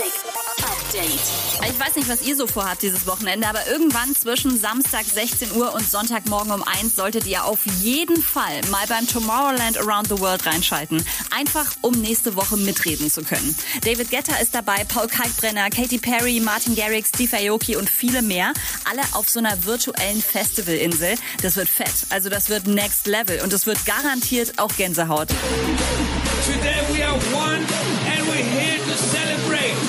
Music Update. Ich weiß nicht, was ihr so vorhabt dieses Wochenende, aber irgendwann zwischen Samstag 16 Uhr und Sonntagmorgen um 1 solltet ihr auf jeden Fall mal beim Tomorrowland Around the World reinschalten. Einfach, um nächste Woche mitreden zu können. David Guetta ist dabei, Paul Kalkbrenner, Katy Perry, Martin Garrix, Steve Aoki und viele mehr. Alle auf so einer virtuellen Festivalinsel. Das wird fett. Also das wird Next Level und es wird garantiert auch Gänsehaut. Today we are one and we're here to celebrate.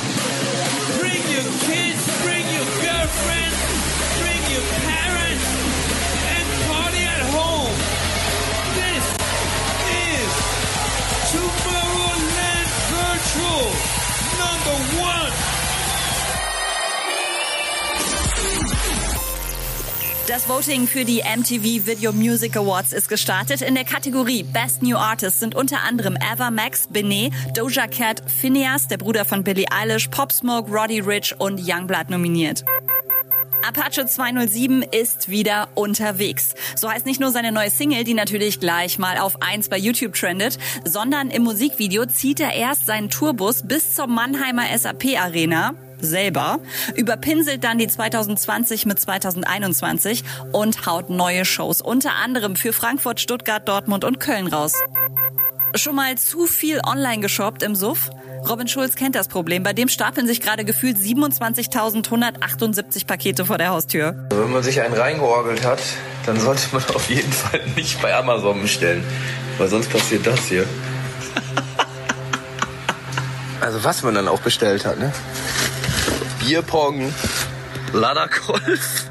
Tomorrowland Virtual number one. Das Voting für die MTV Video Music Awards ist gestartet. In der Kategorie Best New Artist sind unter anderem Ava Max, Benet, Doja Cat, Phineas, der Bruder von Billie Eilish, Pop Smoke, Roddy Rich und Youngblood nominiert. Apache 207 ist wieder unterwegs. So heißt nicht nur seine neue Single, die natürlich gleich mal auf 1 bei YouTube trendet, sondern im Musikvideo zieht er erst seinen Tourbus bis zur Mannheimer SAP Arena selber, überpinselt dann die 2020 mit 2021 und haut neue Shows unter anderem für Frankfurt, Stuttgart, Dortmund und Köln raus. Schon mal zu viel online geshoppt im Suff? Robin Schulz kennt das Problem. Bei dem stapeln sich gerade gefühlt 27.178 Pakete vor der Haustür. Wenn man sich einen reingeorgelt hat, dann sollte man auf jeden Fall nicht bei Amazon bestellen, weil sonst passiert das hier. Also was man dann auch bestellt hat, ne? Bierpong, Laddergolf.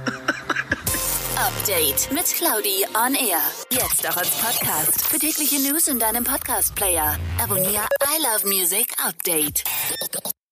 Update mit Claudi on Air. Jetzt auch als Podcast. Für tägliche News in deinem Podcast-Player. Abonniere I Love Music Update.